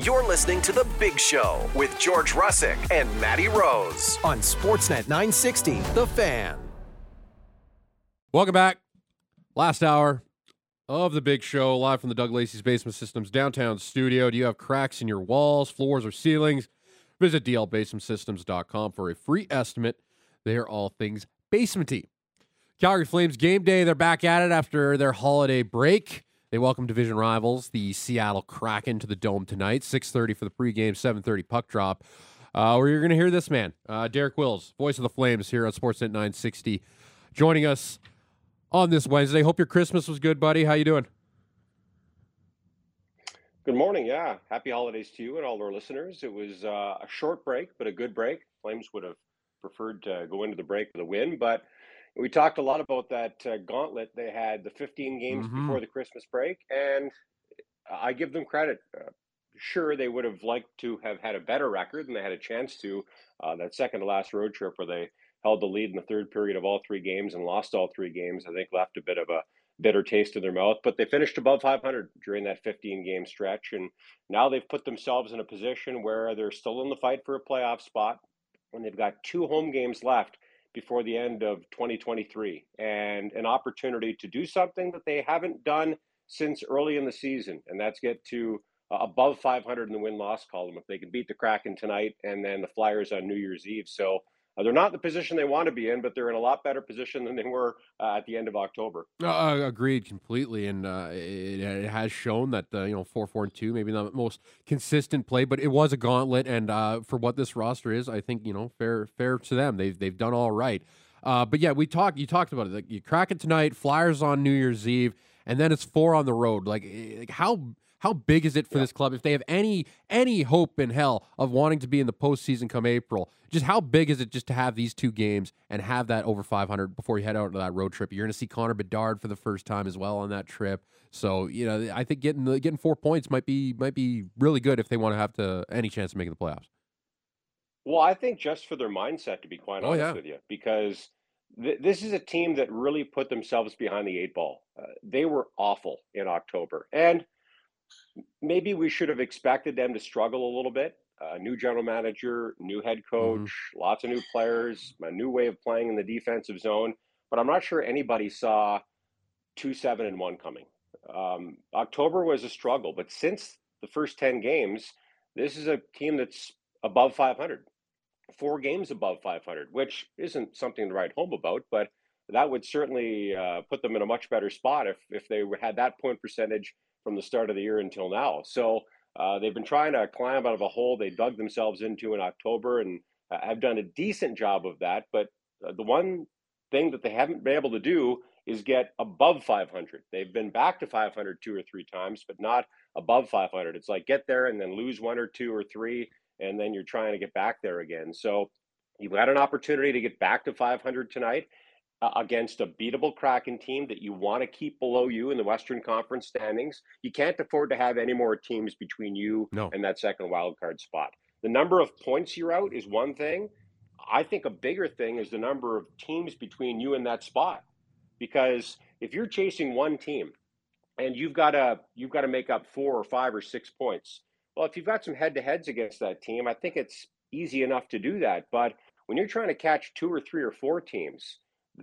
You're listening to The Big Show with George Russick and Matty Rose on Sportsnet 960, The Fan. Welcome back. Last hour of The Big Show, live from the Doug Lacey's Basement Systems downtown studio. Do you have cracks in your walls, floors, or ceilings? Visit dlbasementsystems.com for a free estimate. They are all things basementy. Calgary Flames game day. They're back at it after their holiday break. They welcome division rivals, the Seattle Kraken, to the Dome tonight. 6.30 for the pregame, 7.30 puck drop. Uh, where you're going to hear this man, uh, Derek Wills, voice of the Flames here on Sportsnet 960, joining us on this Wednesday. Hope your Christmas was good, buddy. How you doing? Good morning. Yeah, happy holidays to you and all our listeners. It was uh, a short break, but a good break. Flames would have preferred to go into the break with a win, but we talked a lot about that uh, gauntlet they had, the 15 games mm-hmm. before the Christmas break, and I give them credit. Uh, sure, they would have liked to have had a better record than they had a chance to. Uh, that second to last road trip where they held the lead in the third period of all three games and lost all three games, I think left a bit of a bitter taste in their mouth. But they finished above 500 during that 15 game stretch, and now they've put themselves in a position where they're still in the fight for a playoff spot, and they've got two home games left before the end of 2023 and an opportunity to do something that they haven't done since early in the season, and that's get to uh, above 500 in the win loss column if they can beat the Kraken tonight and then the Flyers on New Year's Eve. So uh, they're not the position they want to be in, but they're in a lot better position than they were uh, at the end of October. Uh, agreed completely, and uh, it, it, has shown that you know four four and two maybe not the most consistent play, but it was a gauntlet, and uh, for what this roster is, I think you know fair fair to them. They've they've done all right. Uh, but yeah, we talked. You talked about it. Like, you Kraken tonight. Flyers on New Year's Eve, and then it's four on the road. Like, eh, like how how big is it for yeah. this club if they have any any hope in hell of wanting to be in the postseason come April? Just how big is it just to have these two games and have that over 500 before you head out to that road trip? You're going to see Connor Bedard for the first time as well on that trip. So you know, I think getting the, getting four points might be might be really good if they want to have to any chance of making the playoffs. Well, I think just for their mindset, to be quite oh, honest yeah. with you, because th- this is a team that really put themselves behind the eight ball. Uh, they were awful in October, and maybe we should have expected them to struggle a little bit. A uh, new general manager, new head mm-hmm. coach, mm-hmm. lots of new players, a new way of playing in the defensive zone. But I'm not sure anybody saw two seven and one coming. Um, October was a struggle, but since the first ten games, this is a team that's above 500, four games above 500, which isn't something to write home about, but that would certainly uh, put them in a much better spot if if they had that point percentage from the start of the year until now. So uh, they've been trying to climb out of a hole they dug themselves into in October, and have done a decent job of that. But uh, the one thing that they haven't been able to do is get above 500. They've been back to 500 two or three times, but not above 500. It's like get there and then lose one or two or three, and then you're trying to get back there again. So you've got an opportunity to get back to 500 tonight uh, against a beatable Kraken team that you want to keep below you in the Western Conference standings. You can't afford to have any more teams between you no. and that second wild card spot. The number of points you're out is one thing. I think a bigger thing is the number of teams between you and that spot. Because if you're chasing one team and you've got to you've got to make up four or five or six points. Well, if you've got some head to heads against that team, I think it's easy enough to do that. But when you're trying to catch two or three or four teams,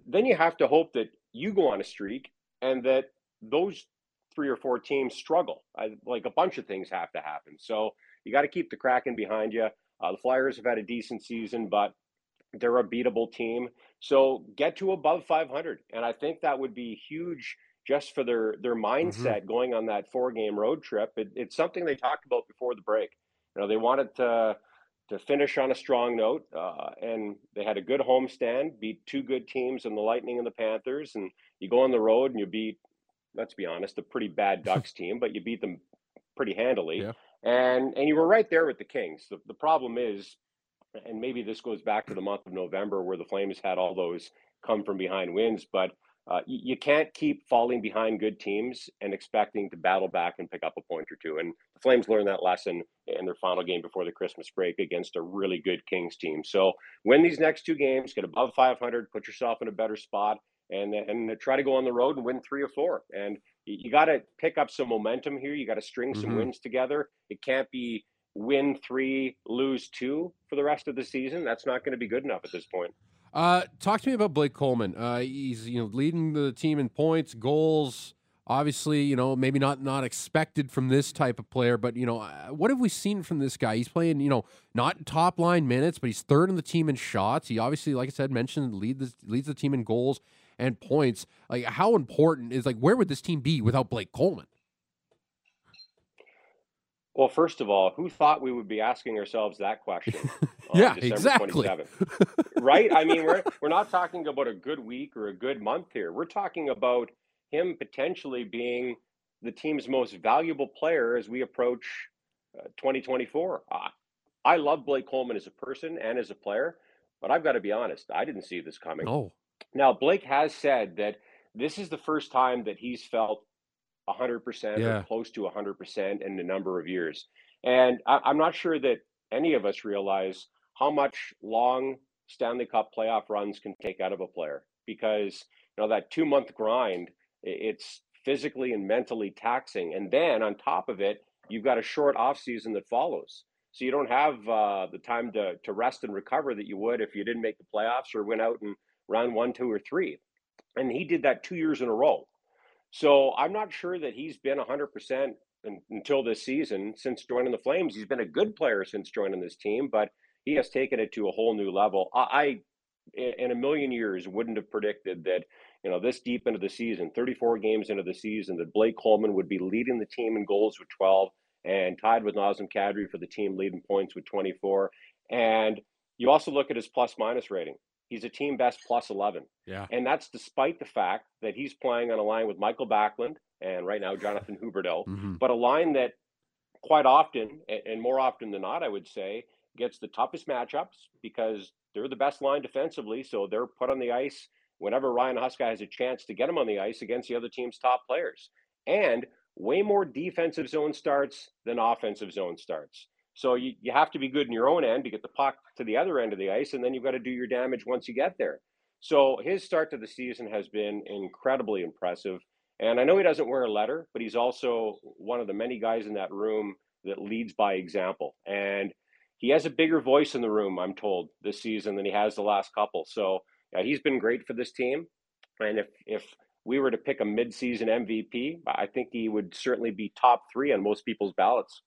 then you have to hope that you go on a streak and that those three or four teams struggle. I, like a bunch of things have to happen. So you got to keep the Kraken behind you. Uh, the Flyers have had a decent season, but they're a beatable team. So get to above 500, and I think that would be huge just for their their mm-hmm. mindset mm-hmm. going on that four game road trip. It, it's something they talked about before the break. You know, they wanted to to finish on a strong note. Uh, and they had a good homestand, beat two good teams in the Lightning and the Panthers. And you go on the road and you beat, let's be honest, a pretty bad Ducks team, but you beat them pretty handily. Yeah. And and you were right there with the Kings. The, the problem is, and maybe this goes back to the month of November where the Flames had all those come from behind wins, but uh, you, you, can't keep falling behind good teams and expecting to battle back and pick up a point or two. And the Flames learned that lesson in their final game before the Christmas break against a really good Kings team. So win these next two games, get above 500, put yourself in a better spot, and and try to go on the road and win three or four. And you, you got to pick up some momentum here. You got to string some mm-hmm. wins together. It can't be win three, lose two for the rest of the season. That's not going to be good enough at this point. Uh, talk to me about Blake Coleman. Uh, he's you know leading the team in points, goals. Obviously, you know maybe not not expected from this type of player, but you know uh, what have we seen from this guy? He's playing you know not top line minutes, but he's third in the team in shots. He obviously, like I said, mentioned lead the, leads the team in goals and points. Like how important is like where would this team be without Blake Coleman? Well, first of all, who thought we would be asking ourselves that question? yeah, exactly. right? I mean, we're we're not talking about a good week or a good month here. We're talking about him potentially being the team's most valuable player as we approach uh, 2024. Uh, I love Blake Coleman as a person and as a player, but I've got to be honest, I didn't see this coming. Oh. Now, Blake has said that this is the first time that he's felt 100% yeah. or close to 100% in a number of years. And I, I'm not sure that any of us realize how much long Stanley Cup playoff runs can take out of a player because you know that two month grind it's physically and mentally taxing and then on top of it you've got a short off season that follows so you don't have uh, the time to, to rest and recover that you would if you didn't make the playoffs or went out and round one two or three and he did that two years in a row so I'm not sure that he's been 100% until this season since joining the Flames. He's been a good player since joining this team, but he has taken it to a whole new level. I, I in a million years, wouldn't have predicted that, you know, this deep into the season, 34 games into the season, that Blake Coleman would be leading the team in goals with 12 and tied with Nazem Kadri for the team leading points with 24. And you also look at his plus minus rating. He's a team best plus 11. Yeah. And that's despite the fact that he's playing on a line with Michael Backlund and right now Jonathan Huberdeau, mm-hmm. but a line that quite often, and more often than not, I would say, gets the toughest matchups because they're the best line defensively. So they're put on the ice whenever Ryan Huska has a chance to get him on the ice against the other team's top players. And way more defensive zone starts than offensive zone starts. So you, you have to be good in your own end to get the puck to the other end of the ice, and then you've got to do your damage once you get there. So his start to the season has been incredibly impressive. And I know he doesn't wear a letter, but he's also one of the many guys in that room that leads by example. And he has a bigger voice in the room, I'm told, this season than he has the last couple. So yeah, he's been great for this team. And if if we were to pick a midseason MVP, I think he would certainly be top three on most people's ballots.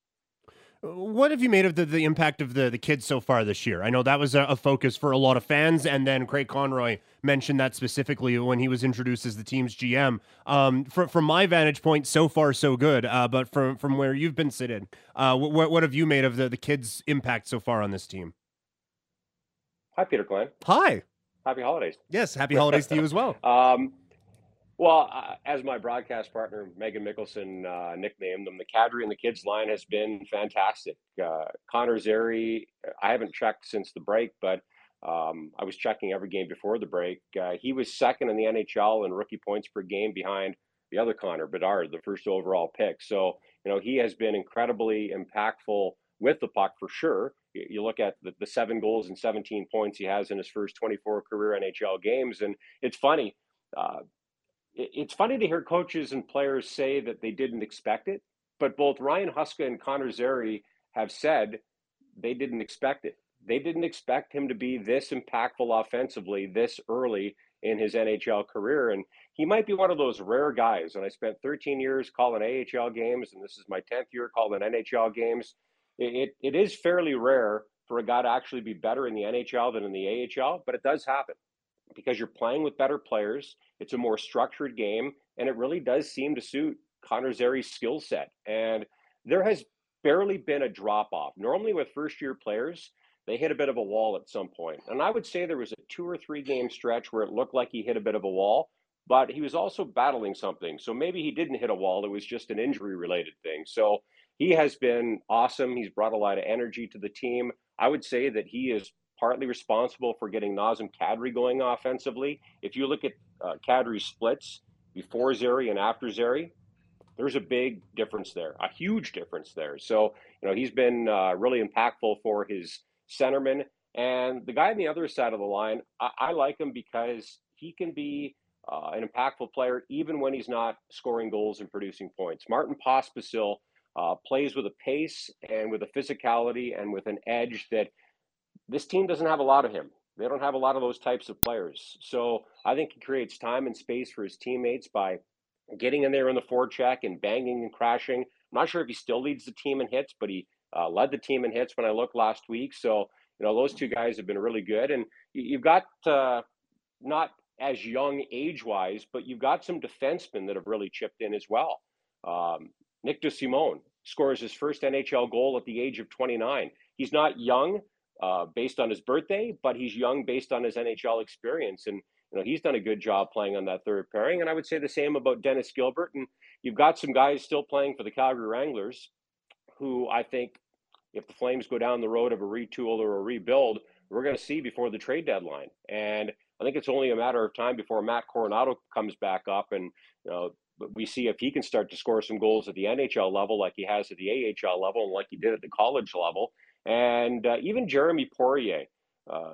What have you made of the, the impact of the, the kids so far this year? I know that was a, a, focus for a lot of fans, and then Craig Conroy mentioned that specifically when he was introduced as the team's GM. Um, from, from my vantage point, so far so good. Uh, but from from where you've been sitting, uh, what what have you made of the the kids' impact so far on this team? Hi, Peter Glenn. Hi. Happy holidays. Yes, happy holidays to you as well. Um, well, uh, as my broadcast partner Megan Mickelson uh, nicknamed them, the Kadri and the kids line has been fantastic. Uh, Connor Zary, I haven't checked since the break, but um, I was checking every game before the break. Uh, he was second in the NHL in rookie points per game behind the other Connor Bedard, the first overall pick. So you know he has been incredibly impactful with the puck for sure. You, you look at the, the seven goals and 17 points he has in his first 24 career NHL games, and it's funny. Uh, it's funny to hear coaches and players say that they didn't expect it, but both Ryan Huska and Connor Zary have said they didn't expect it. They didn't expect him to be this impactful offensively this early in his NHL career. And he might be one of those rare guys. And I spent 13 years calling AHL games, and this is my 10th year calling NHL games. It, it, it is fairly rare for a guy to actually be better in the NHL than in the AHL, but it does happen because you're playing with better players. It's a more structured game, and it really does seem to suit Connor Zary's skill set. And there has barely been a drop off. Normally, with first year players, they hit a bit of a wall at some point. And I would say there was a two or three game stretch where it looked like he hit a bit of a wall, but he was also battling something. So maybe he didn't hit a wall, it was just an injury related thing. So he has been awesome. He's brought a lot of energy to the team. I would say that he is partly responsible for getting Nazem Kadri going offensively. If you look at uh, Kadri's splits before Zary and after Zary, there's a big difference there, a huge difference there. So, you know, he's been uh, really impactful for his centerman. And the guy on the other side of the line, I, I like him because he can be uh, an impactful player, even when he's not scoring goals and producing points. Martin Pospisil uh, plays with a pace and with a physicality and with an edge that this team doesn't have a lot of him. They don't have a lot of those types of players. So I think he creates time and space for his teammates by getting in there in the forecheck and banging and crashing. I'm not sure if he still leads the team in hits, but he uh, led the team in hits when I looked last week. So, you know, those two guys have been really good. And you've got uh, not as young age wise, but you've got some defensemen that have really chipped in as well. Um, Nick DeSimone scores his first NHL goal at the age of 29. He's not young uh, based on his birthday, but he's young based on his NHL experience. And, you know, he's done a good job playing on that third pairing. And I would say the same about Dennis Gilbert. And you've got some guys still playing for the Calgary Wranglers who I think if the Flames go down the road of a retool or a rebuild, we're going to see before the trade deadline. And I think it's only a matter of time before Matt Coronato comes back up and you know we see if he can start to score some goals at the NHL level like he has at the AHL level and like he did at the college level. And uh, even Jeremy Poirier, uh,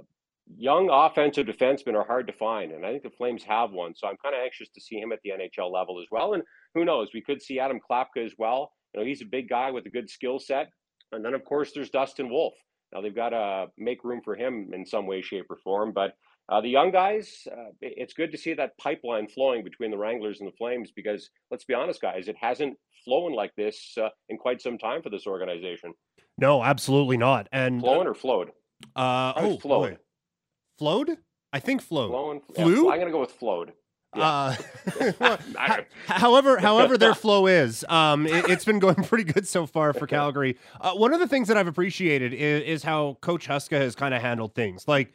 young offensive defensemen are hard to find, and I think the Flames have one. So I'm kind of anxious to see him at the NHL level as well. And who knows, we could see Adam Klapka as well. You know, he's a big guy with a good skill set. And then of course there's Dustin Wolf. Now they've got to make room for him in some way, shape, or form. But uh, the young guys, uh, it's good to see that pipeline flowing between the Wranglers and the Flames because let's be honest, guys, it hasn't flown like this uh, in quite some time for this organization. No, absolutely not. And flowing or flowed? Uh, oh, flowed. Flowed? I think flowed. Flowing. Flew? Yeah, I'm gonna go with flowed. Yeah. Uh, however, however their flow is, um, it, has been going pretty good so far for Calgary. Uh, one of the things that I've appreciated is, is how Coach Huska has kind of handled things. Like,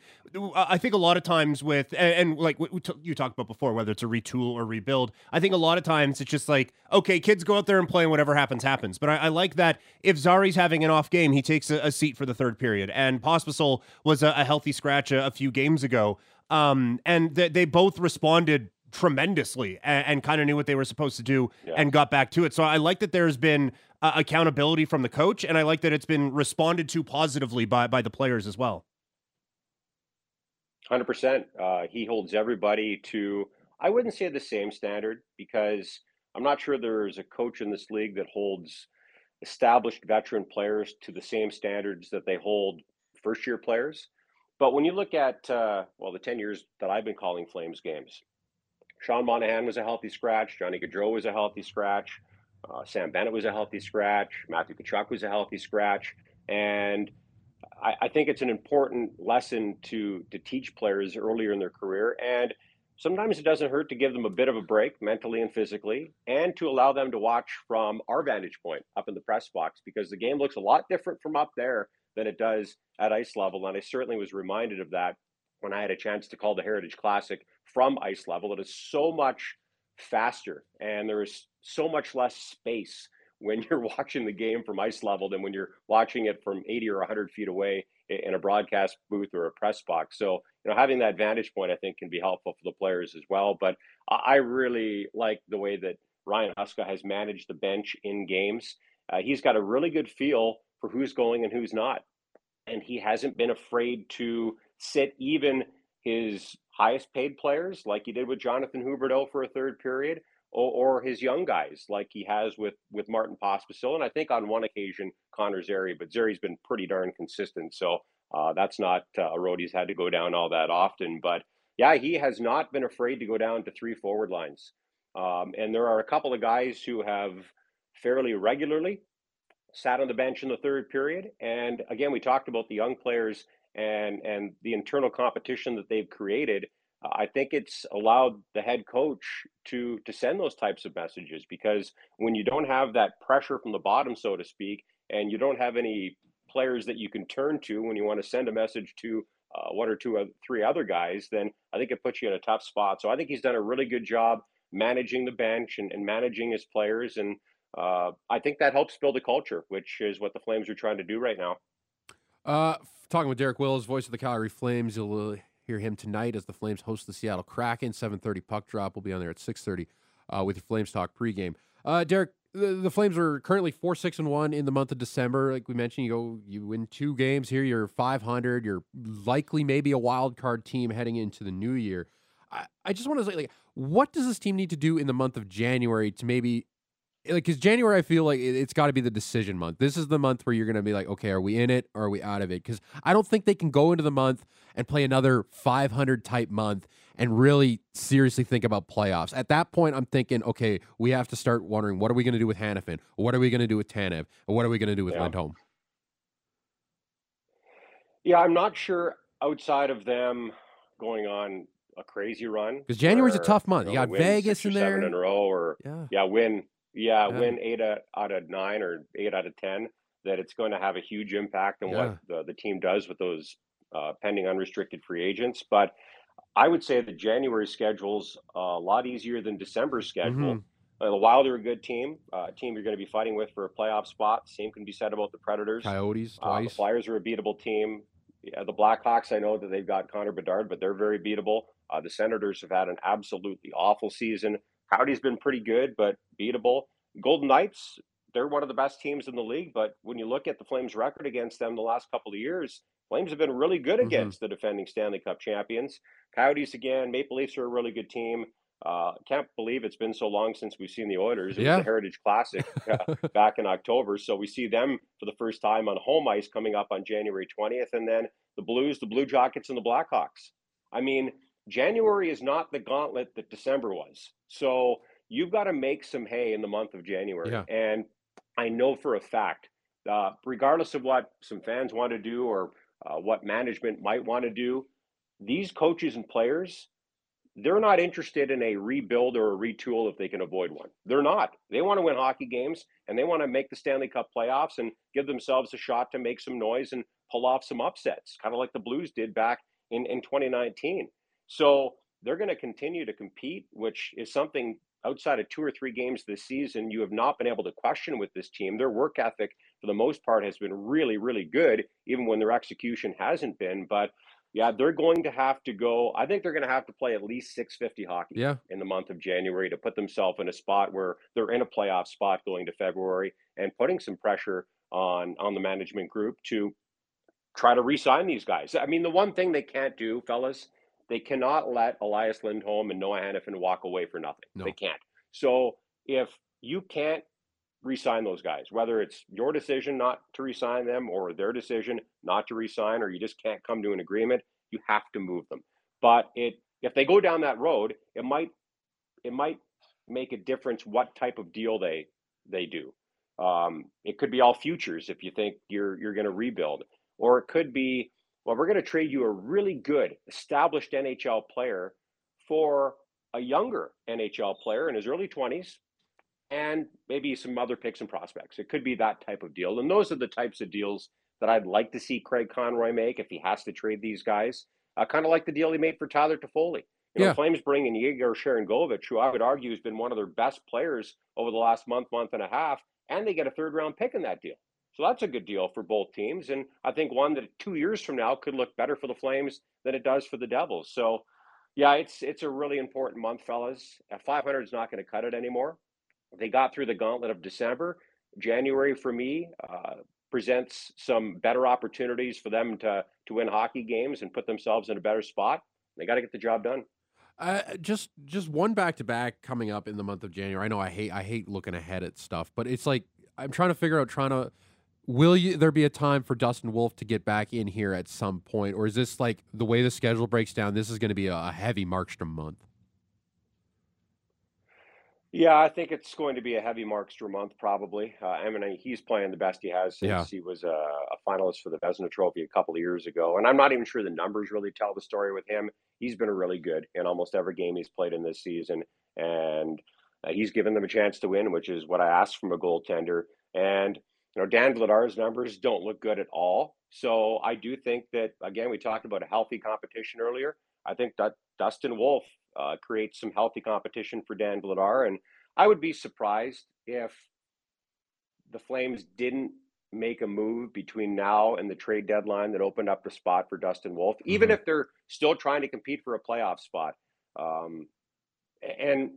I think a lot of times with and, and like you talked about before, whether it's a retool or rebuild, I think a lot of times it's just like, okay, kids go out there and play, and whatever happens, happens. But I, I like that if Zary's having an off game, he takes a, a seat for the third period, and Pospisil was a, a healthy scratch a, a few games ago. Um, and th- they both responded tremendously and, and kind of knew what they were supposed to do yeah. and got back to it. So I like that there's been uh, accountability from the coach, and I like that it's been responded to positively by by the players as well. Hundred uh, percent. He holds everybody to. I wouldn't say the same standard because I'm not sure there's a coach in this league that holds established veteran players to the same standards that they hold first year players. But when you look at uh, well, the ten years that I've been calling Flames games, Sean Monahan was a healthy scratch. Johnny Gaudreau was a healthy scratch. Uh, Sam Bennett was a healthy scratch. Matthew Tkachuk was a healthy scratch. And I, I, think it's an important lesson to to teach players earlier in their career. And sometimes it doesn't hurt to give them a bit of a break mentally and physically, and to allow them to watch from our vantage point up in the press box because the game looks a lot different from up there than it does at ice level. And I certainly was reminded of that when I had a chance to call the Heritage Classic from ice level. It is so much faster and there is so much less space when you're watching the game from ice level than when you're watching it from 80 or 100 feet away in a broadcast booth or a press box. So, you know, having that vantage point, I think, can be helpful for the players as well. But I really like the way that Ryan Huska has managed the bench in games. Uh, he's got a really good feel for who's going and who's not. And he hasn't been afraid to sit even his highest paid players, like he did with Jonathan Huberdeau for a third period, or, or his young guys, like he has with with Martin Pospisil, and I think on one occasion Connor Zary, but Zary's been pretty darn consistent. So uh, that's not uh, a road he's had to go down all that often. But yeah, he has not been afraid to go down to three forward lines. Um, and there are a couple of guys who have fairly regularly sat on the bench in the third period. And again, we talked about the young players and and the internal competition that they've created, I think it's allowed the head coach to to send those types of messages because when you don't have that pressure from the bottom, so to speak, and you don't have any players that you can turn to when you want to send a message to uh, one or two or three other guys, then I think it puts you in a tough spot. So I think he's done a really good job managing the bench and, and managing his players. And uh, I think that helps build a culture, which is what the Flames are trying to do right now. Uh, talking with Derek Wills, voice of the Calgary Flames. You'll uh, hear him tonight as the Flames host the Seattle Kraken. 7:30 puck drop. We'll be on there at 6:30 uh, with your Flames talk pregame. Uh, Derek, the, the, Flames are currently four six and one in the month of December. Like we mentioned, you go you win two games here. You're 500. You're likely maybe a wild card team heading into the new year. I, I just want to say, like, what does this team need to do in the month of January to maybe like because January, I feel like it, has got to be the decision month. This is the month where you're going to be like, okay, are we in it or are we out of it? Because I don't think they can go into the month and play another 500 type month and really seriously think about playoffs. At that point, I'm thinking, okay, we have to start wondering what are we going to do with Hanifin? What are we going to do with Tanev? And what are we going to do with yeah. Lindholm? Yeah, I'm not sure outside of them going on a crazy run because January's a tough month. You, know, you got Vegas in there, seven in a row, or yeah, yeah win yeah, yeah. win eight out of nine or eight out of ten, that it's going to have a huge impact on yeah. what the, the team does with those uh, pending unrestricted free agents. But I would say the January schedule's a lot easier than December's schedule. Mm-hmm. Uh, the Wild are a good team, uh, a team you're going to be fighting with for a playoff spot. Same can be said about the Predators. Coyotes, twice. Uh, the Flyers are a beatable team. Yeah, the Blackhawks, I know that they've got Connor Bedard, but they're very beatable. Uh, the Senators have had an absolutely awful season. Coyotes been pretty good, but beatable. Golden Knights, they're one of the best teams in the league, but when you look at the Flames' record against them the last couple of years, Flames have been really good mm-hmm. against the defending Stanley Cup champions. Coyotes again, Maple Leafs are a really good team. Uh, can't believe it's been so long since we've seen the Oilers. It yeah. was the Heritage Classic uh, back in October, so we see them for the first time on home ice coming up on January 20th, and then the Blues, the Blue Jackets, and the Blackhawks. I mean, January is not the gauntlet that December was. So you've got to make some hay in the month of January. Yeah. And I know for a fact, uh, regardless of what some fans want to do or uh, what management might want to do, these coaches and players, they're not interested in a rebuild or a retool if they can avoid one. They're not. They want to win hockey games and they want to make the Stanley Cup playoffs and give themselves a shot to make some noise and pull off some upsets, kind of like the Blues did back in, in 2019. So they're going to continue to compete, which is something outside of two or three games this season, you have not been able to question with this team. Their work ethic, for the most part, has been really, really good, even when their execution hasn't been. But yeah, they're going to have to go. I think they're going to have to play at least 650 hockey yeah. in the month of January to put themselves in a spot where they're in a playoff spot going to February and putting some pressure on on the management group to try to re-sign these guys. I mean, the one thing they can't do, fellas, they cannot let Elias Lindholm and Noah Hanifin walk away for nothing. No. They can't. So if you can't resign those guys, whether it's your decision not to resign them or their decision not to resign, or you just can't come to an agreement, you have to move them. But it if they go down that road, it might it might make a difference what type of deal they they do. Um, it could be all futures if you think you're you're going to rebuild, or it could be well, we're going to trade you a really good established NHL player for a younger NHL player in his early 20s and maybe some other picks and prospects. It could be that type of deal. And those are the types of deals that I'd like to see Craig Conroy make if he has to trade these guys. Uh, kind of like the deal he made for Tyler Toffoli. You know, yeah. Flames bringing Yegor Sharangovich, who I would argue has been one of their best players over the last month, month and a half, and they get a third round pick in that deal. So that's a good deal for both teams. And I think one that two years from now could look better for the Flames than it does for the Devils. So, yeah, it's it's a really important month, fellas. At 500 is not going to cut it anymore. They got through the gauntlet of December. January for me uh, presents some better opportunities for them to to win hockey games and put themselves in a better spot. They got to get the job done. Uh, just just one back to back coming up in the month of January. I know I hate I hate looking ahead at stuff, but it's like I'm trying to figure out trying to Will you, there be a time for Dustin Wolf to get back in here at some point, or is this like the way the schedule breaks down? This is going to be a heavy Markstrom month. Yeah, I think it's going to be a heavy Markstrom month, probably. Uh, I mean, he's playing the best he has since yeah. he was a, a, finalist for the Vezina Trophy a couple of years ago. And I'm not even sure the numbers really tell the story with him. He's been really good in almost every game he's played in this season, and uh, he's given them a chance to win, which is what I asked from a goaltender. And you know, Dan Vladar's numbers don't look good at all. So I do think that again, we talked about a healthy competition earlier. I think that Dustin Wolf uh, creates some healthy competition for Dan Vladar, and I would be surprised if the Flames didn't make a move between now and the trade deadline that opened up the spot for Dustin Wolf, mm-hmm. even if they're still trying to compete for a playoff spot. Um, and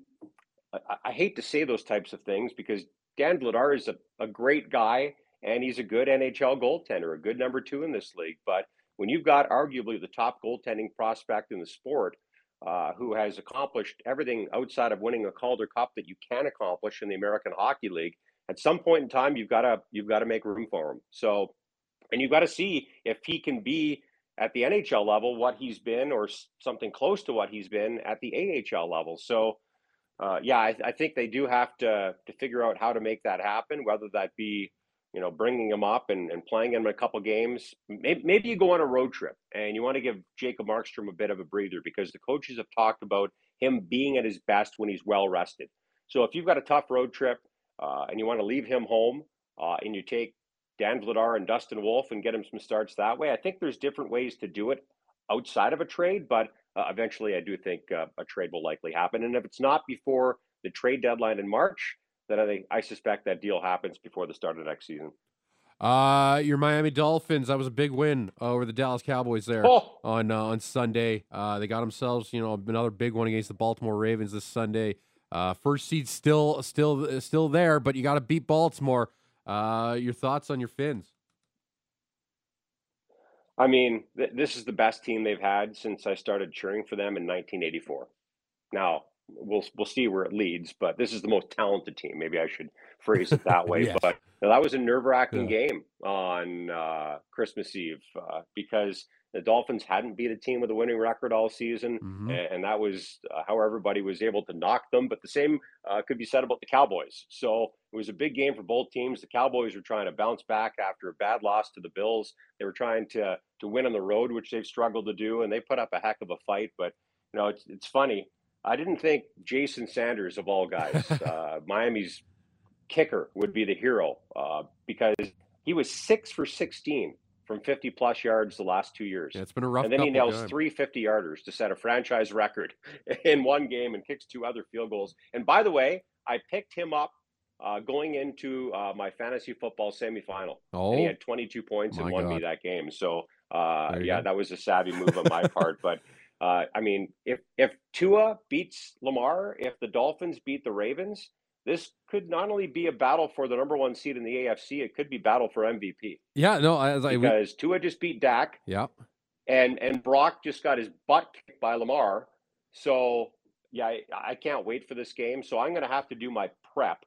I, I, hate to say those types of things because Dan Vladar is a, a great guy and he's a good NHL goaltender, a good number two in this league. But when you've got arguably the top goaltending prospect in the sport, uh, who has accomplished everything outside of winning a Calder Cup that you can accomplish in the American Hockey League. At some point in time, you've got to you've got to make room for him. So, and you've got to see if he can be at the NHL level what he's been, or something close to what he's been at the AHL level. So, uh, yeah, I, I, think they do have to to figure out how to make that happen, whether that be you know, bringing him up and, and playing him a couple games. Maybe, maybe you go on a road trip and you want to give Jacob Markstrom a bit of a breather because the coaches have talked about him being at his best when he's well rested. So if you've got a tough road trip uh, and you want to leave him home uh, and you take Dan Vladar and Dustin Wolf and get him some starts that way, I think there's different ways to do it outside of a trade, but uh, eventually I do think uh, a trade will likely happen. And if it's not before the trade deadline in March, then I think I suspect that deal happens before the start of next season. Uh, your Miami Dolphins. That was a big win over the Dallas Cowboys there oh. on uh, on Sunday. Uh, they got themselves, you know, another big one against the Baltimore Ravens this Sunday. Uh, first seed still still still there, but you got to beat Baltimore. Uh, your thoughts on your Fins? I mean, th- this is the best team they've had since I started cheering for them in 1984. Now, we'll we'll see where it leads. But this is the most talented team. Maybe I should phrase it that way. yes. But that was a nerve wracking yeah. game on uh, Christmas Eve uh, because the Dolphins hadn't beat a team with a winning record all season, mm-hmm. and, that was uh, how everybody was able to knock them. But the same uh, could be said about the Cowboys. So it was a big game for both teams. The Cowboys were trying to bounce back after a bad loss to the Bills. They were trying to to win on the road, which they've struggled to do, and they put up a heck of a fight. But you know, it's it's funny I didn't think Jason Sanders, of all guys, uh, Miami's kicker, would be the hero uh, because he was six for 16 from 50 plus yards the last two years. Yeah, it's been a rough. And then he nails three 50 yarders to set a franchise record in one game and kicks two other field goals. And by the way, I picked him up uh, going into uh, my fantasy football semifinal. Oh, and he oh, had 22 points and won God. me that game. So, uh, yeah, go. that was a savvy move on my part. But uh, I mean, if if Tua beats Lamar, if the Dolphins beat the Ravens, this could not only be a battle for the number one seed in the AFC, it could be battle for MVP. Yeah, no, as I because we... Tua just beat Dak. Yeah, and and Brock just got his butt kicked by Lamar. So yeah, I, I can't wait for this game. So I'm going to have to do my prep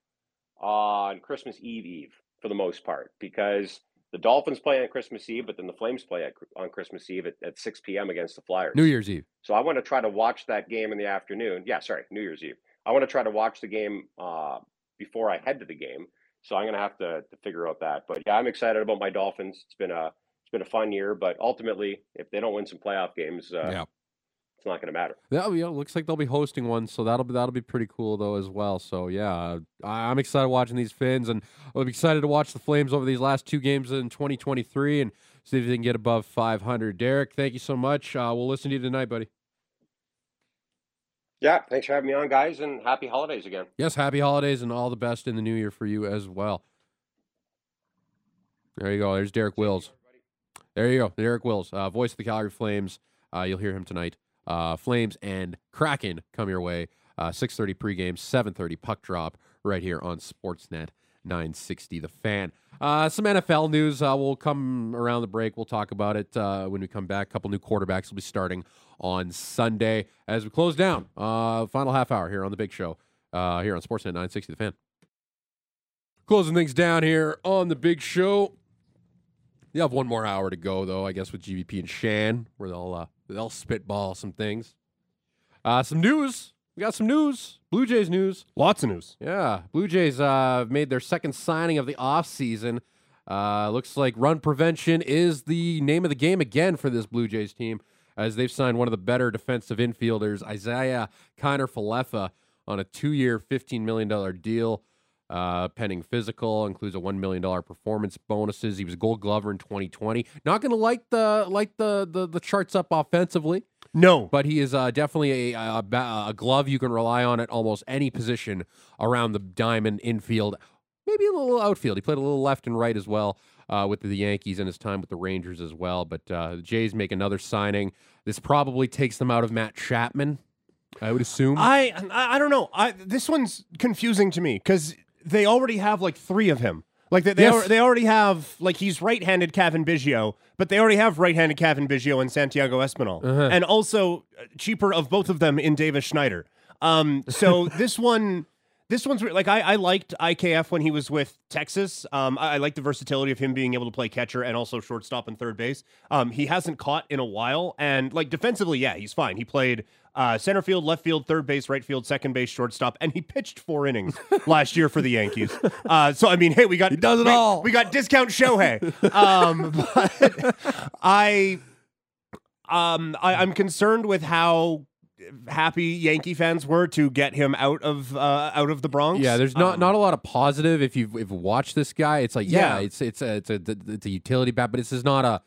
on Christmas Eve Eve for the most part because the Dolphins play on Christmas Eve, but then the Flames play at, on Christmas Eve at, at 6 p.m. against the Flyers. New Year's Eve. So I want to try to watch that game in the afternoon. Yeah, sorry, New Year's Eve. I want to try to watch the game uh, before I head to the game. So I'm going to have to, to figure out that. But yeah, I'm excited about my Dolphins. It's been a it's been a fun year, but ultimately, if they don't win some playoff games, uh, yeah it's not going to matter. Yeah, yeah, looks like they'll be hosting one, so that'll be that'll be pretty cool though as well. So yeah, I'm excited watching these Fins, and I'm excited to watch the Flames over these last two games in 2023 and see if they can get above 500. Derek, thank you so much. Uh, we'll listen to you tonight, buddy. Yeah, thanks for having me on, guys, and happy holidays again. Yes, happy holidays and all the best in the new year for you as well. There you go. There's Derek Wills. There you go, Derek Wills, uh, voice of the Calgary Flames. Uh, you'll hear him tonight uh, Flames and Kraken come your way. Uh, 6.30 pregame, 7.30 puck drop right here on Sportsnet 960 The Fan. Uh, some NFL news uh, will come around the break. We'll talk about it uh, when we come back. A couple new quarterbacks will be starting on Sunday as we close down. Uh, final half hour here on the big show uh, here on Sportsnet 960 The Fan. Closing things down here on the big show. You have one more hour to go, though, I guess, with GVP and Shan, where they'll uh, they'll spitball some things. Uh, some news. We got some news. Blue Jays news. Lots of news. Yeah. Blue Jays uh, made their second signing of the offseason. Uh, looks like run prevention is the name of the game again for this Blue Jays team, as they've signed one of the better defensive infielders, Isaiah Kiner Falefa, on a two year, $15 million deal. Uh, pending physical includes a one million dollar performance bonuses. He was Gold Glover in 2020. Not going to light the light the, the the charts up offensively. No, but he is uh, definitely a, a, a glove you can rely on at almost any position around the diamond infield. Maybe a little outfield. He played a little left and right as well uh, with the Yankees and his time with the Rangers as well. But uh, the Jays make another signing. This probably takes them out of Matt Chapman. I would assume. I I, I don't know. I, this one's confusing to me because they already have like three of him. Like they they, yes. they already have like he's right-handed Cavan Biggio, but they already have right-handed Cavan Biggio and Santiago Espinal, uh-huh. and also uh, cheaper of both of them in Davis Schneider. Um, so this one this one's like I, I liked IKF when he was with Texas. Um, I, I like the versatility of him being able to play catcher and also shortstop and third base. Um, he hasn't caught in a while, and like defensively, yeah, he's fine. He played uh, center field, left field, third base, right field, second base, shortstop, and he pitched four innings last year for the Yankees. Uh, so I mean, hey, we got he does it we, all. We got discount Shohei. Um, but I, um, I, I'm concerned with how happy Yankee fans were to get him out of uh, out of the Bronx. Yeah, there's not um, not a lot of positive. If you've if watched this guy, it's like yeah, yeah, it's it's a, it's a it's a utility bat, but this is not a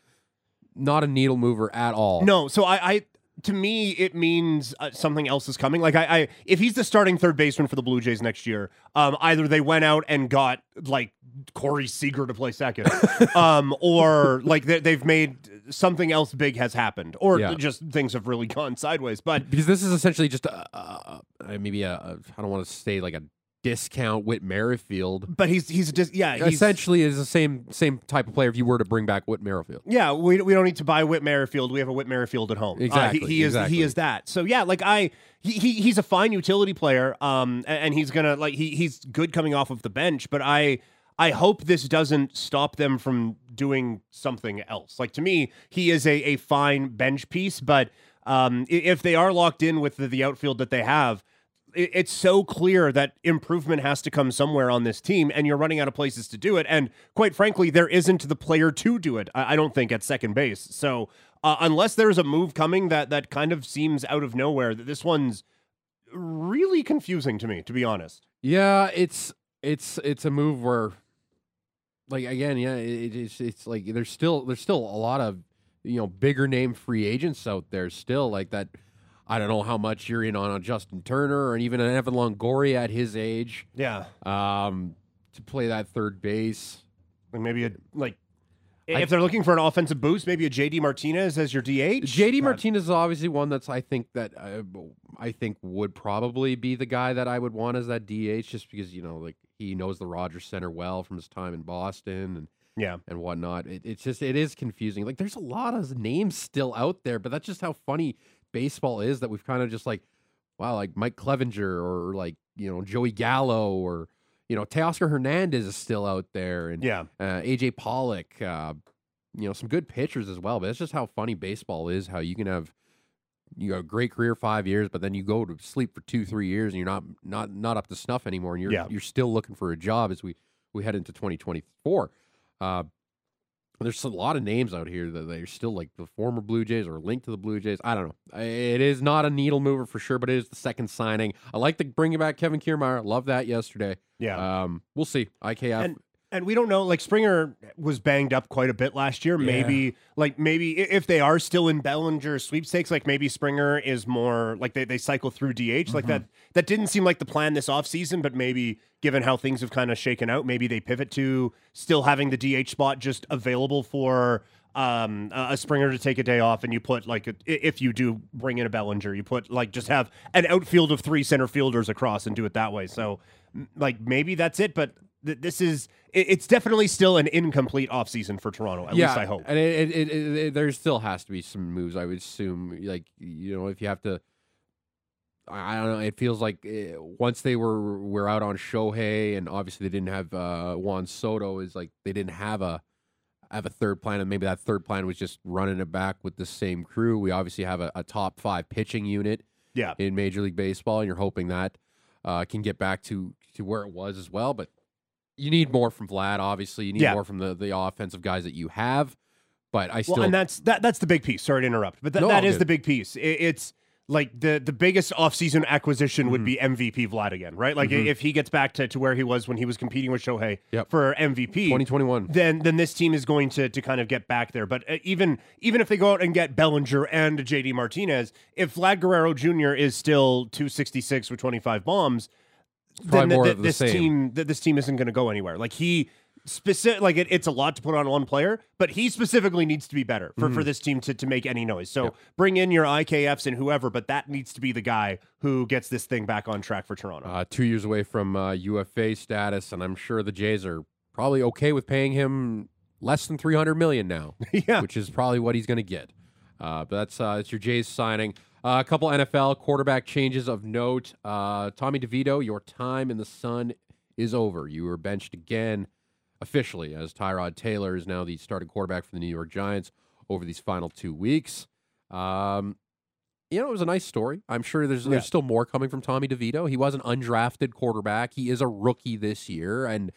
not a needle mover at all. No, so I, I to me it means uh, something else is coming. Like I, I, if he's the starting third baseman for the Blue Jays next year, um, either they went out and got like Corey Seager to play second, um, or like they, have made something else big has happened, or yeah. just things have really gone sideways. But because this is essentially just a, a, a maybe a I don't want to say like a discount Whit Merrifield. But he's he's just yeah, he's, essentially is the same same type of player if you were to bring back Whit Merrifield. Yeah, we, we don't need to buy Whit Merrifield. We have a Whit Merrifield at home. Exactly. Uh, he, he exactly. is he is that. So yeah, like I he, he he's a fine utility player. Um and, he's gonna like he he's good coming off of the bench, but I I hope this doesn't stop them from doing something else. Like to me, he is a, a fine bench piece, but um, if they are locked in with the, the outfield that they have, it's so clear that improvement has to come somewhere on this team, and you're running out of places to do it. And quite frankly, there isn't the player to do it. I don't think at second base. So uh, unless there's a move coming that that kind of seems out of nowhere, that this one's really confusing to me, to be honest. Yeah, it's it's it's a move where, like again, yeah, it, it's it's like there's still there's still a lot of you know bigger name free agents out there still like that I don't know how much you're in on a Justin Turner or even an Evan Longoria at his age. Yeah. Um, to play that third base. Like maybe a like if they're looking for an offensive boost, maybe a JD Martinez as your DH. JD Martinez is obviously one that's I think that uh, I think would probably be the guy that I would want as that DH, just because you know like he knows the Rogers Center well from his time in Boston and yeah and whatnot. It, it's just it is confusing. Like there's a lot of names still out there, but that's just how funny baseball is that we've kind of just like, wow, like Mike Clevinger or like, you know, Joey Gallo or, you know, Teoscar Hernandez is still out there. And yeah, uh, AJ Pollock, uh, you know, some good pitchers as well. But that's just how funny baseball is, how you can have you got a great career five years, but then you go to sleep for two, three years and you're not not not up to snuff anymore and you're yeah. you're still looking for a job as we we head into 2024. Uh, there's a lot of names out here that they're still like the former Blue Jays or linked to the Blue Jays. I don't know. It is not a needle mover for sure, but it is the second signing. I like to bring back Kevin Kiermaier. Love that yesterday. Yeah. Um, we'll see. IKF. And and we don't know. Like Springer was banged up quite a bit last year. Yeah. Maybe, like maybe if they are still in Bellinger sweepstakes, like maybe Springer is more like they, they cycle through DH. Mm-hmm. Like that. That didn't seem like the plan this offseason, but maybe given how things have kind of shaken out, maybe they pivot to still having the DH spot just available for um, a Springer to take a day off, and you put like a, if you do bring in a Bellinger, you put like just have an outfield of three center fielders across and do it that way. So like maybe that's it, but this is it's definitely still an incomplete offseason for Toronto. At yeah, least I hope. And it, it, it, it, there still has to be some moves. I would assume, like you know, if you have to. I don't know. It feels like eh, once they were were out on Shohei, and obviously they didn't have uh, Juan Soto. Is like they didn't have a have a third plan, and maybe that third plan was just running it back with the same crew. We obviously have a, a top five pitching unit, yeah. in Major League Baseball, and you're hoping that uh, can get back to to where it was as well. But you need more from Vlad. Obviously, you need yeah. more from the the offensive guys that you have. But I still, well, and that's that that's the big piece. Sorry to interrupt, but th- no, that is good. the big piece. It, it's like the the biggest offseason acquisition mm-hmm. would be MVP Vlad again, right? Like mm-hmm. if he gets back to, to where he was when he was competing with Shohei yep. for MVP 2021, then then this team is going to to kind of get back there. But uh, even even if they go out and get Bellinger and JD Martinez, if Vlad Guerrero Jr. is still 266 with 25 bombs, then the, the, this same. team this team isn't going to go anywhere. Like he specific like it, it's a lot to put on one player, but he specifically needs to be better for, mm-hmm. for this team to, to make any noise. So yep. bring in your IKFs and whoever, but that needs to be the guy who gets this thing back on track for Toronto. Uh, two years away from uh, UFA status, and I'm sure the Jays are probably okay with paying him less than 300 million now. yeah. Which is probably what he's going to get. Uh, but that's uh, that's your Jays signing. Uh, a couple NFL quarterback changes of note. Uh, Tommy DeVito, your time in the sun is over. You were benched again officially as Tyrod Taylor is now the starting quarterback for the New York Giants over these final two weeks. Um, you know, it was a nice story. I'm sure there's yeah. there's still more coming from Tommy DeVito. He was an undrafted quarterback. He is a rookie this year, and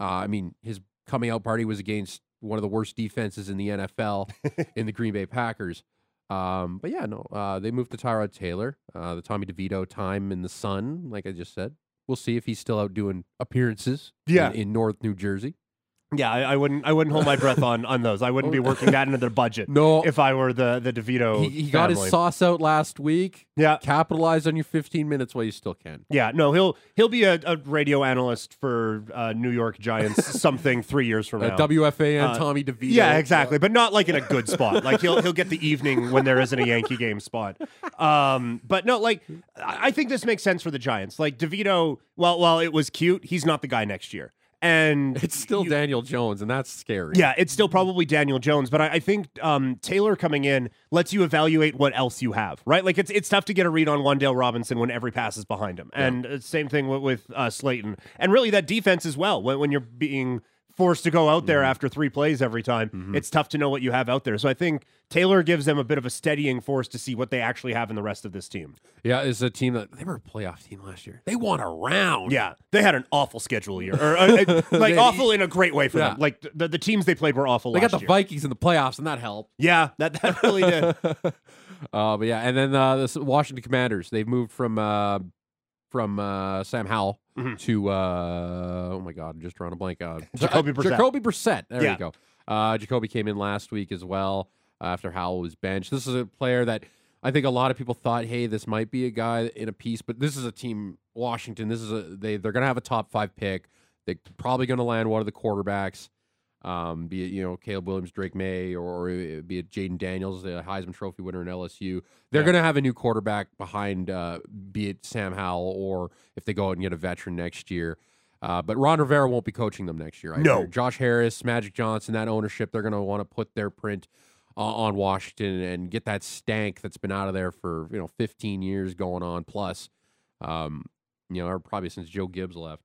uh, I mean, his coming out party was against one of the worst defenses in the NFL in the Green Bay Packers. Um, but yeah, no, uh, they moved to Tyrod Taylor, uh, the Tommy DeVito time in the sun, like I just said. We'll see if he's still out doing appearances yeah. in, in North New Jersey. Yeah, I, I, wouldn't. I wouldn't hold my breath on on those. I wouldn't be working that into their budget. No, if I were the the DeVito. He, he got his sauce out last week. Yeah, capitalize on your 15 minutes while you still can. Yeah, no, he'll he'll be a, a radio analyst for uh, New York Giants something three years from now. Uh, WFAN uh, Tommy DeVito. Yeah, exactly, but not like in a good spot. Like he'll he'll get the evening when there isn't a Yankee game spot. Um, but no, like I think this makes sense for the Giants. Like DeVito, well, while it was cute, he's not the guy next year and it's still you, Daniel Jones, and that's scary. Yeah, it's still probably Daniel Jones, but I, I think um, Taylor coming in lets you evaluate what else you have, right? Like it's it's tough to get a read on Wan'Dale Robinson when every pass is behind him, yeah. and uh, same thing with, with uh, Slayton, and really that defense as well. When, when you're being forced to go out there mm-hmm. after three plays every time, mm-hmm. it's tough to know what you have out there. So I think Taylor gives them a bit of a steadying force to see what they actually have in the rest of this team. Yeah, it's a team that they were a playoff team last year. They won a round. Yeah, they had an awful schedule year, or uh, uh like awful in a great way for yeah. them. Like the, the teams they played were awful. They got the year. Vikings in the playoffs, and that helped. Yeah, that that really did. uh, but yeah, and then uh, the Washington Commanders. They've moved from uh, from uh, Sam Howell mm-hmm. to uh, oh my god, I'm just drawing a blank. Uh, Jacoby Brissett. Jacoby Brissett. There yeah. you go. Uh, Jacoby came in last week as well after Howell was benched. This is a player that I think a lot of people thought, hey, this might be a guy in a piece, but this is a team, Washington. This is a they they're gonna have a top five pick. They're probably gonna land one of the quarterbacks. Um, be it you know Caleb Williams, Drake Maye, or, be it Jayden Daniels, the Heisman Trophy winner in LSU. They're yeah. going to have a new quarterback behind, uh, be it Sam Howell, or if they go out and get a veteran next year. Uh, but Ron Rivera won't be coaching them next year. No, Josh Harris, Magic Johnson, that ownership, they're going to want to put their print uh, on Washington and get that stank that's been out of there for you know 15 years going on plus. Um, you know, or probably since Joe Gibbs left.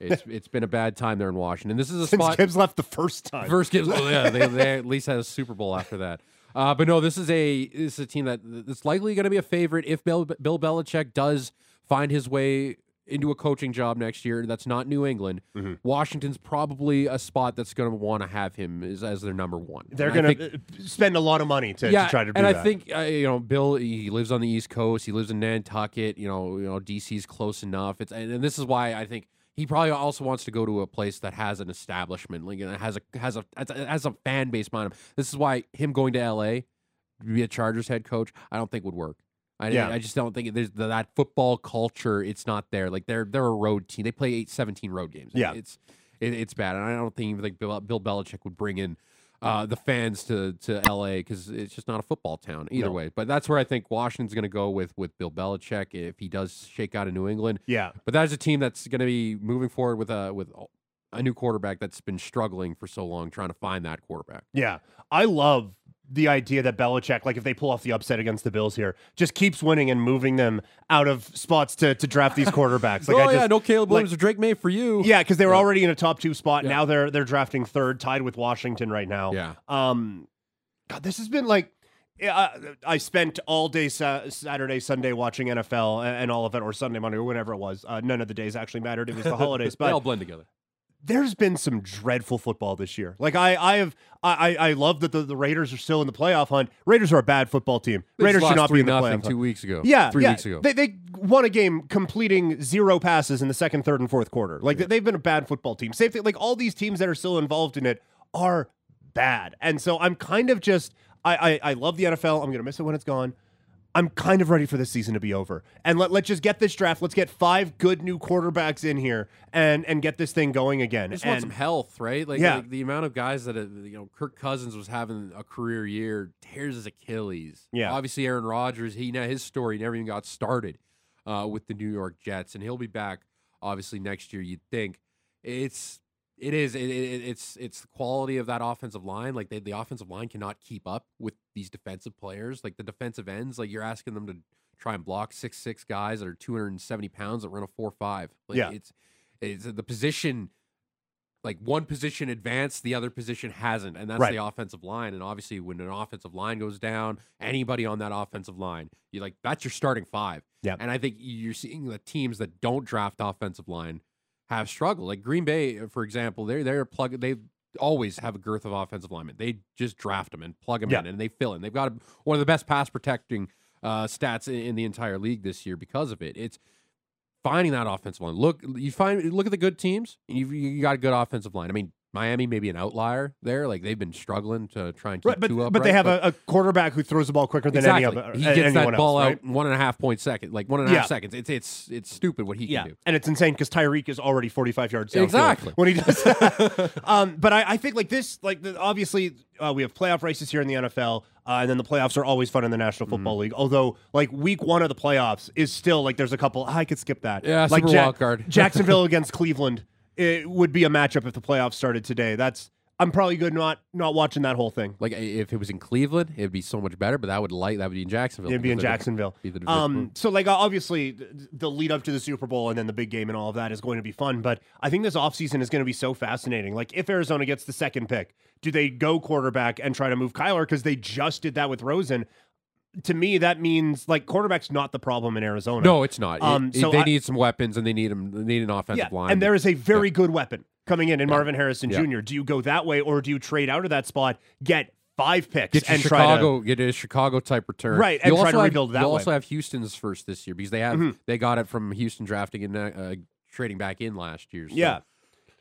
It's it's been a bad time there in Washington. This is a Since spot. Gibbs left the first time. First Gibbs, oh yeah, they, they at least had a Super Bowl after that. Uh, but no, this is a this is a team that it's likely going to be a favorite if Bill, Bill Belichick does find his way into a coaching job next year. That's not New England. Mm-hmm. Washington's probably a spot that's going to want to have him as, as their number one. They're going to uh, spend a lot of money to, yeah, to try to do and that. I think uh, you know Bill. He lives on the East Coast. He lives in Nantucket. You know, you know DC's close enough. It's and, and this is why I think he probably also wants to go to a place that has an establishment, like and has a has a has a fan base behind him. This is why him going to L.A. to be a Chargers head coach, I don't think would work. I, yeah. I just don't think there's that football culture. It's not there. Like they're they're a road team. They play eight, 17 road games. Yeah, it's it, it's bad, and I don't think even like Bill, Bill Belichick would bring in uh, the fans to to L.A. because it's just not a football town either no. way. But that's where I think Washington's going to go with with Bill Belichick if he does shake out in New England. Yeah, but that is a team that's going to be moving forward with a with a new quarterback that's been struggling for so long trying to find that quarterback. Yeah, I love the idea that Belichick, like if they pull off the upset against the Bills here, just keeps winning and moving them out of spots to, to draft these quarterbacks. Like oh I just, yeah, no Caleb Williams like, or Drake Maye for you. Yeah, because they were yeah. already in a top two spot. Yeah. Now they're they're drafting third, tied with Washington right now. Yeah. Um, God, this has been like. I, I spent all day sa- Saturday, Sunday watching NFL and all of it, or Sunday, Monday, or whatever it was. Uh, none of the days actually mattered. It was the holidays, but they all blend together there's been some dreadful football this year. Like I, I have, I, I love that the, the Raiders are still in the playoff hunt. Raiders are a bad football team. They Raiders should not be in the playoff. Hunt. Two weeks ago, yeah, three yeah. weeks ago, they, they won a game completing zero passes in the second, third, and fourth quarter. Like yeah. they've been a bad football team. Same thing. Like all these teams that are still involved in it are bad, and so I'm kind of just, I, I, I love the NFL. I'm gonna miss it when it's gone. I'm kind of ready for this season to be over. And let, let's just get this draft. Let's get five good new quarterbacks in here and and get this thing going again. just and, want some health, right? Like, yeah. like the amount of guys that, you know, Kirk Cousins was having a career year, tears his Achilles. Yeah. Obviously, Aaron Rodgers, he now his story never even got started uh, with the New York Jets, and he'll be back obviously next year, you'd think. It's It is. It, it, it's it's the quality of that offensive line. Like they, the offensive line cannot keep up with these defensive players. Like the defensive ends, like you're asking them to try and block six six guys that are 270 pounds that run a four five. Like yeah, it's it's the position. Like one position advanced, the other position hasn't, and that's Right. the offensive line. And obviously, when an offensive line goes down, anybody on that offensive line, you like that's your starting five. Yeah. And I think you're seeing the teams that don't draft offensive line have struggled. Like Green Bay, for example, they're they're plug they always have a girth of offensive linemen. They just draft them and plug them Yeah. in, and they fill in. They've got one of the best pass protecting uh, stats in, in the entire league this year because of it. It's finding that offensive line. Look, you find look at the good teams. You you got a good offensive line. I mean, Miami may be an outlier there. Like they've been struggling to try and keep right, but two up. but they right? have a, a quarterback who throws the ball quicker than exactly. any other. he gets that ball else, out right? in one and a half point second, like one and a half Yeah. seconds. It's it's it's stupid what he Yeah, can do. and it's insane because Tyreek is already 45 yards downfield Exactly. when he does that. um, but I, I think like this, like the, obviously uh, we have playoff races here in the NFL, uh, and then the playoffs are always fun in the National Football Mm-hmm. League. Although like week one of the playoffs is still like there's a couple I could skip that. Yeah, like card. Jacksonville against Cleveland it would be a matchup if the playoffs started today. That's I'm probably good not not watching that whole thing. Like if it was in Cleveland, it'd be so much better. But that would light that would be in Jacksonville. It'd be in Jacksonville. be Um, so like obviously the lead up to the Super Bowl and then the big game and all of that is going to be fun. But I think this offseason is going to be so fascinating. Like if Arizona gets the second pick, do they go quarterback and try to move Kyler because they just did that with Rosen? To me, that means like quarterback's not the problem in Arizona. No, it's not. Um, it- so they I- need some weapons and they need them. They need an offensive yeah, line. and there is a very good weapon coming in in Yeah. Marvin Harrison Yeah. Jr. Do you go that way or do you trade out of that spot, get five picks get and try to Chicago, get a Chicago type return, Right, and You'll try to also have- rebuild that way. also have Houston's first this year because they have Mhm. they got it from Houston drafting and uh, trading back in last year. So. Yeah.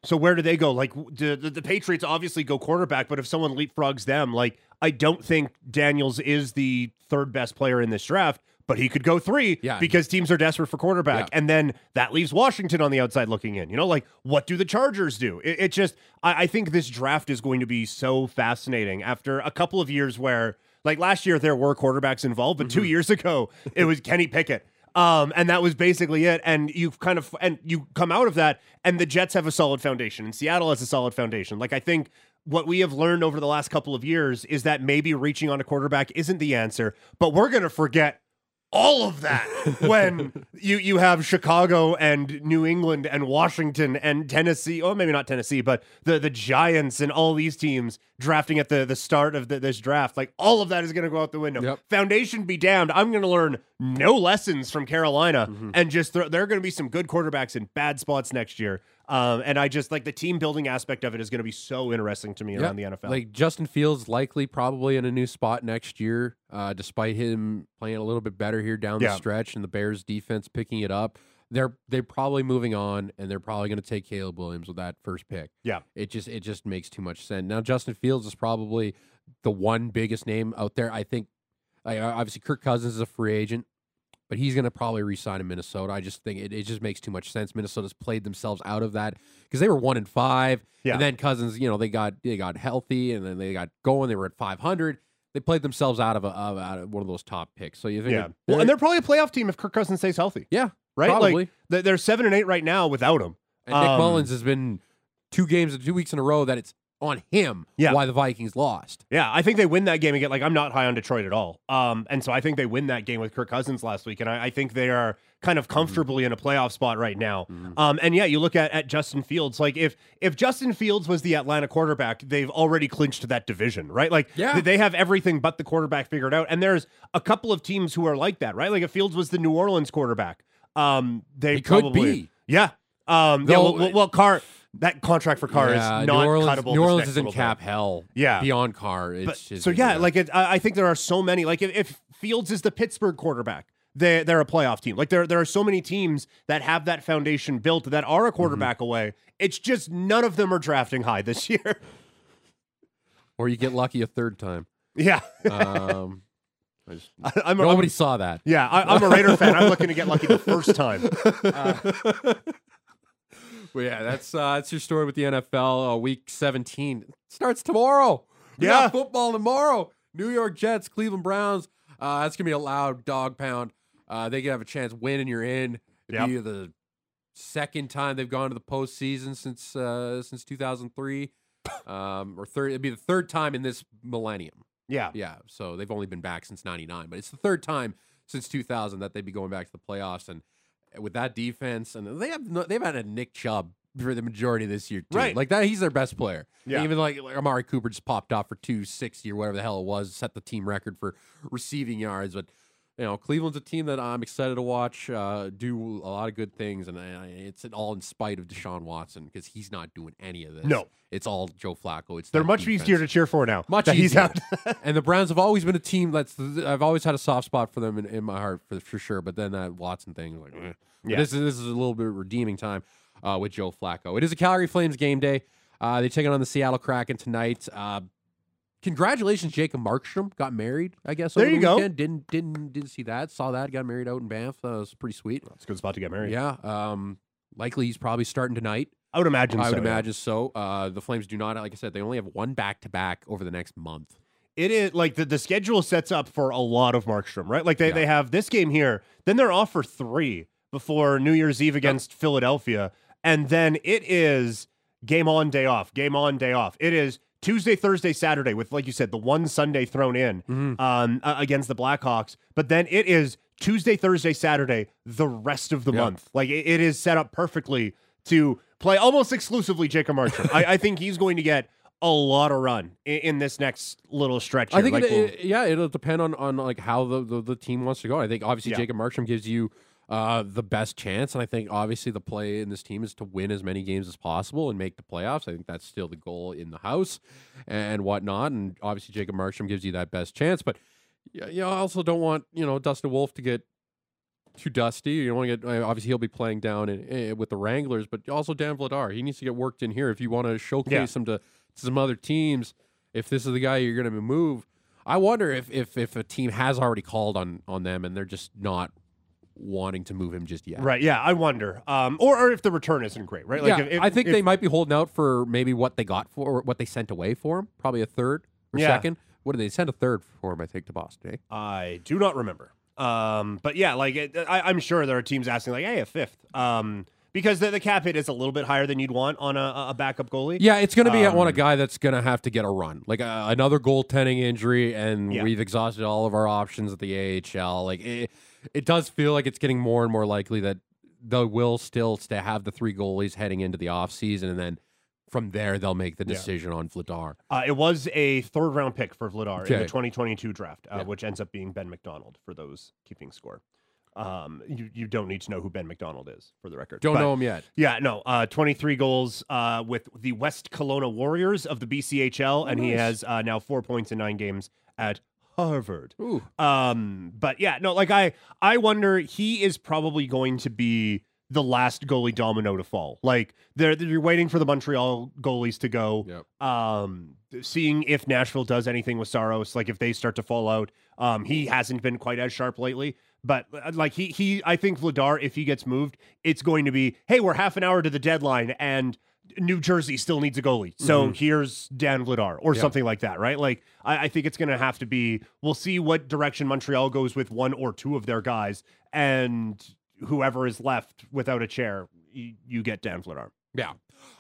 So where do they go? Like do, the, the Patriots obviously go quarterback, but if someone leapfrogs them, like I don't think Daniels is the third best player in this draft, but he could go three Yeah. because teams are desperate for quarterback. Yeah. And then that leaves Washington on the outside looking in. You know, like what do the Chargers do? It, it just I, I think this draft is going to be so fascinating after a couple of years where like last year there were quarterbacks involved, but two Mm-hmm. years ago it was Kenny Pickett. Um, and that was basically it. And you've kind of and you come out of that, and the Jets have a solid foundation, and Seattle has a solid foundation. Like I think what we have learned over the last couple of years is that maybe reaching on a quarterback isn't the answer, but we're gonna forget all of that when you you have Chicago and New England and Washington and Tennessee, or maybe not Tennessee, but the the Giants and all these teams drafting at the the start of the, this draft. Like all of that is going to go out the window. Yep. Foundation be damned. I'm going to learn no lessons from Carolina, Mm-hmm. and just th- there are going to be some good quarterbacks in bad spots next year. Um, and I just like the team building aspect of it is going to be so interesting to me Yeah. around the NFL. Like Justin Fields, likely probably in a new spot next year, uh, despite him playing a little bit better here down Yeah. the stretch and the Bears defense picking it up. They're they're probably moving on and they're probably going to take Caleb Williams with that first pick. Yeah. It just it just makes too much sense. Now Justin Fields is probably the one biggest name out there. I think like, obviously Kirk Cousins is a free agent, but he's going to probably resign in Minnesota. I just think it, it just makes too much sense. Minnesota's played themselves out of that because they were one and five, Yeah. and then Cousins, you know, they got they got healthy and then they got going. They were at five hundred. They played themselves out of a of, out of one of those top picks. So you think, yeah, well, and they're probably a playoff team if Kirk Cousins stays healthy, yeah, right? probably. Like they're seven and eight right now without him. and Nick um, Mullens has been two games, two weeks in a row that it's on him. Yeah. why the Vikings lost. Yeah, I think they win that game again. like I'm not high on Detroit at all. Um, and so I think they win that game with Kirk Cousins last week, and I, I think they are kind Mm-hmm. of comfortably in a playoff spot right now. Um, and yeah, you look at at Justin Fields. Like if if Justin Fields was the Atlanta quarterback, they've already clinched that division, right? Like Yeah. they have everything but the quarterback figured out. And there's a couple of teams who are like that, right? Like if Fields was the New Orleans quarterback, um, they He could probably be. yeah. Um, yeah, well, well, well, Carr, that contract for Carr Yeah, is New not Orleans, cuttable. New Orleans is in little bit. cap hell. Yeah. beyond Carr. It's But- just, so yeah, like it, I I think there are so many. Like if, if Fields is the Pittsburgh quarterback, they they're a playoff team. Like there there are so many teams that have that foundation built that are a Mm-hmm. quarterback away. It's just none of them are drafting high this year. or you get lucky a third time. yeah, Um, I just, I, I'm, nobody saw that. yeah. I, I'm a Raider fan. I'm looking to get lucky the first time. Uh, Well, yeah, that's uh, that's your story with the NFL. Uh, week 17 starts tomorrow. We Yeah. football tomorrow. New York Jets, Cleveland Browns. Uh, that's gonna be a loud dog pound. Uh, they can have a chance win, and you're in. Yep. Be the second time they've gone to the postseason since uh, since 2003, um, or third. It'd be the third time in this millennium. Yeah, yeah. So they've only been back since '99, but it's the third time since 2000 that they'd be going back to the playoffs. And with that defense, and they have no, they've had a Nick Chubb for the majority of this year, too. Right? Like that, he's their best player. Yeah. Even like, like Amari Cooper just popped off for 260 or whatever the hell it was, set the team record for receiving yards, but you know, Cleveland's a team that I'm excited to watch uh, do a lot of good things, and uh, it's all in spite of Deshaun Watson because he's not doing any of this. No, it's all Joe Flacco. It's they're much defense. easier to cheer for now. Much that easier. He's and the Browns have always been a team that's I've always had a soft spot for them in, in my heart for for sure. But then that Watson thing, like, eh. yeah. this is this is a little bit of redeeming time uh, with Joe Flacco. It is a Calgary Flames game day. Uh, they take it on the Seattle Kraken tonight. Uh, Congratulations, Jacob Markstrom got married. I guess there you the go. Didn't didn't didn't see that. Saw that. Got married out in Banff. That was pretty sweet. That's a good spot to get married. Yeah. Um. Likely he's probably starting tonight. I would imagine. I would so, imagine yeah. so. Uh, the Flames do not, like I said, they only have one back to back over the next month. It is like the, the schedule sets up for a lot of Markstrom, right? Like they, Yeah. they have this game here, then they're off for three before New Year's Eve against Philadelphia, and then it is game on, day off, game on, day off. It is Tuesday, Thursday, Saturday, with like you said, the one Sunday thrown in Mm-hmm. um, uh, against the Blackhawks. But then it is Tuesday, Thursday, Saturday, the rest of the Yeah. month. Like it, it is set up perfectly to play almost exclusively Jacob Markstrom. I, I think he's going to get a lot of run in, in this next little stretch. I think Like, it, we'll- it- yeah, it'll depend on on like how the, the, the team wants to go. I think obviously Yeah. Jacob Markstrom gives you uh, the best chance, and I think obviously the play in this team is to win as many games as possible and make the playoffs. I think that's still the goal in the house and whatnot. And obviously Jacob Markstrom gives you that best chance, but yeah, you also don't want you know Dustin Wolf to get too dusty. You don't want to get uh, obviously he'll be playing down in, eh, with the Wranglers, but also Dan Vladar. He needs to get worked in here if you want to showcase him to, to some other teams. If this is the guy you're going to move, I wonder if, if if a team has already called on on them and they're just not wanting to move him just yet. Right. Yeah. I wonder. Um, or, or if the return isn't great, right? yeah, if- if- I think if- they might be holding out for maybe what they got for what they sent away for him. Probably a third or Yeah. second. What did they send a third for him? I think to Boston. Eh? I do not remember. Um, but yeah, like it, I, I'm sure there are teams asking, like, "Hey, a fifth. Um, because the, the cap hit is a little bit higher than you'd want on a, a backup goalie. Yeah, it's going to be on a Um, guy that's going to have to get a run, like uh, another goaltending injury, and Yeah. we've exhausted all of our options at the AHL. Like it, it does feel like it's getting more and more likely that they will still stay, have the three goalies heading into the offseason, and then from there they'll make the Yeah. decision on Vladar. Uh, it was a third round pick for Vladar in the 2022 draft, uh, Yeah. which ends up being Ben McDonald for those keeping score. Um, you, you don't need to know who Ben McDonald is for the record. Don't But- know him yet. Yeah, no, uh, 23 goals uh, with the West Kelowna Warriors of the BCHL, and he has uh, now four points in nine games at Harvard. Ooh, Um, but yeah, no, like I, I wonder he is probably going to be the last goalie domino to fall. Like they're you're waiting for the Montreal goalies to go. Yep. Um, seeing if Nashville does anything with Saros, like if they start to fall out. Um, he hasn't been quite as sharp lately. But uh, like he he, I think Vladar, if he gets moved, it's going to be, hey, we're half an hour to the deadline and. New Jersey still needs a goalie. So mm-hmm. here's Dan Vladar or Yeah. something like that, right? Like, I, I think it's going to have to be, we'll see what direction Montreal goes with one or two of their guys. And whoever is left without a chair, you, you get Dan Vladar. yeah.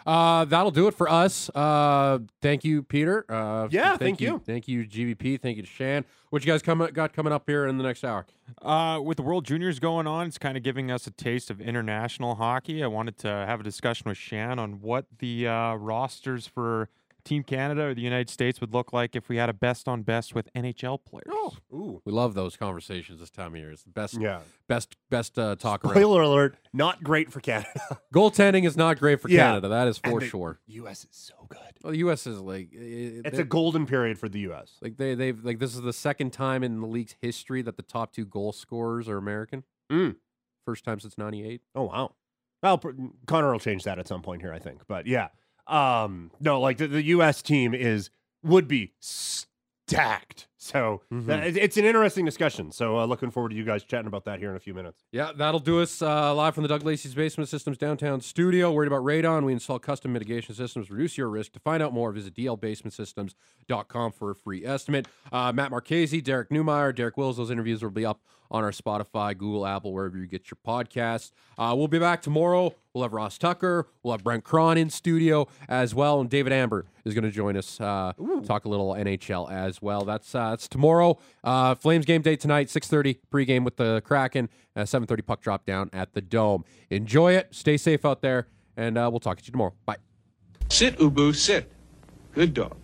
Uh, that'll do it for us. Uh, thank you, Peter. Uh, Yeah, thank, thank you. you. Thank you, GVP. Thank you to Shan. What you guys come, got coming up here in the next hour? Uh, with the World Juniors going on, it's kind of giving us a taste of international hockey. I wanted to have a discussion with Shan on what the uh, rosters for Team Canada or the United States would look like if we had a best on best with NHL players. Oh, Ooh. We love those conversations this time of year. It's the best, Yeah. best, best uh, talk around. Spoiler alert, not great for Canada. Goaltending is not great for Yeah. Canada. That is for And the sure. U.S. is so good. Well, the U.S. is like it, It's they- a golden period for the U.S. like they they've like this is the second time in the league's history that the top two goal scorers are American. Mm. First time since '98. Oh, wow. Well, Connor will change that at some point here, I think. But yeah. Um, no, like the, the U.S. team is, would be stacked. So Mhm. that- it's an interesting discussion. So uh, looking forward to you guys chatting about that here in a few minutes. Yeah, that'll do us uh, live from the Doug Lacey's Basement Systems downtown studio. Worried about radon? We install custom mitigation systems, reduce your risk. To find out more, visit dlbasementsystems.com for a free estimate. Uh, Matt Marchese, Derek Newmeyer, Derek Wills, those interviews will be up on our Spotify, Google, Apple, wherever you get your podcasts. Uh, we'll be back tomorrow. We'll have Ross Tucker. We'll have Brent Cron in studio as well, and David Amber is going to join us. Uh, talk a little NHL as well. That's uh, that's tomorrow. Uh, Flames game day tonight, six thirty pregame with the Kraken. Uh, seven thirty puck drop down at the Dome. Enjoy it. Stay safe out there, and uh, we'll talk to you tomorrow. Bye. Sit, Ubu, sit. Good dog.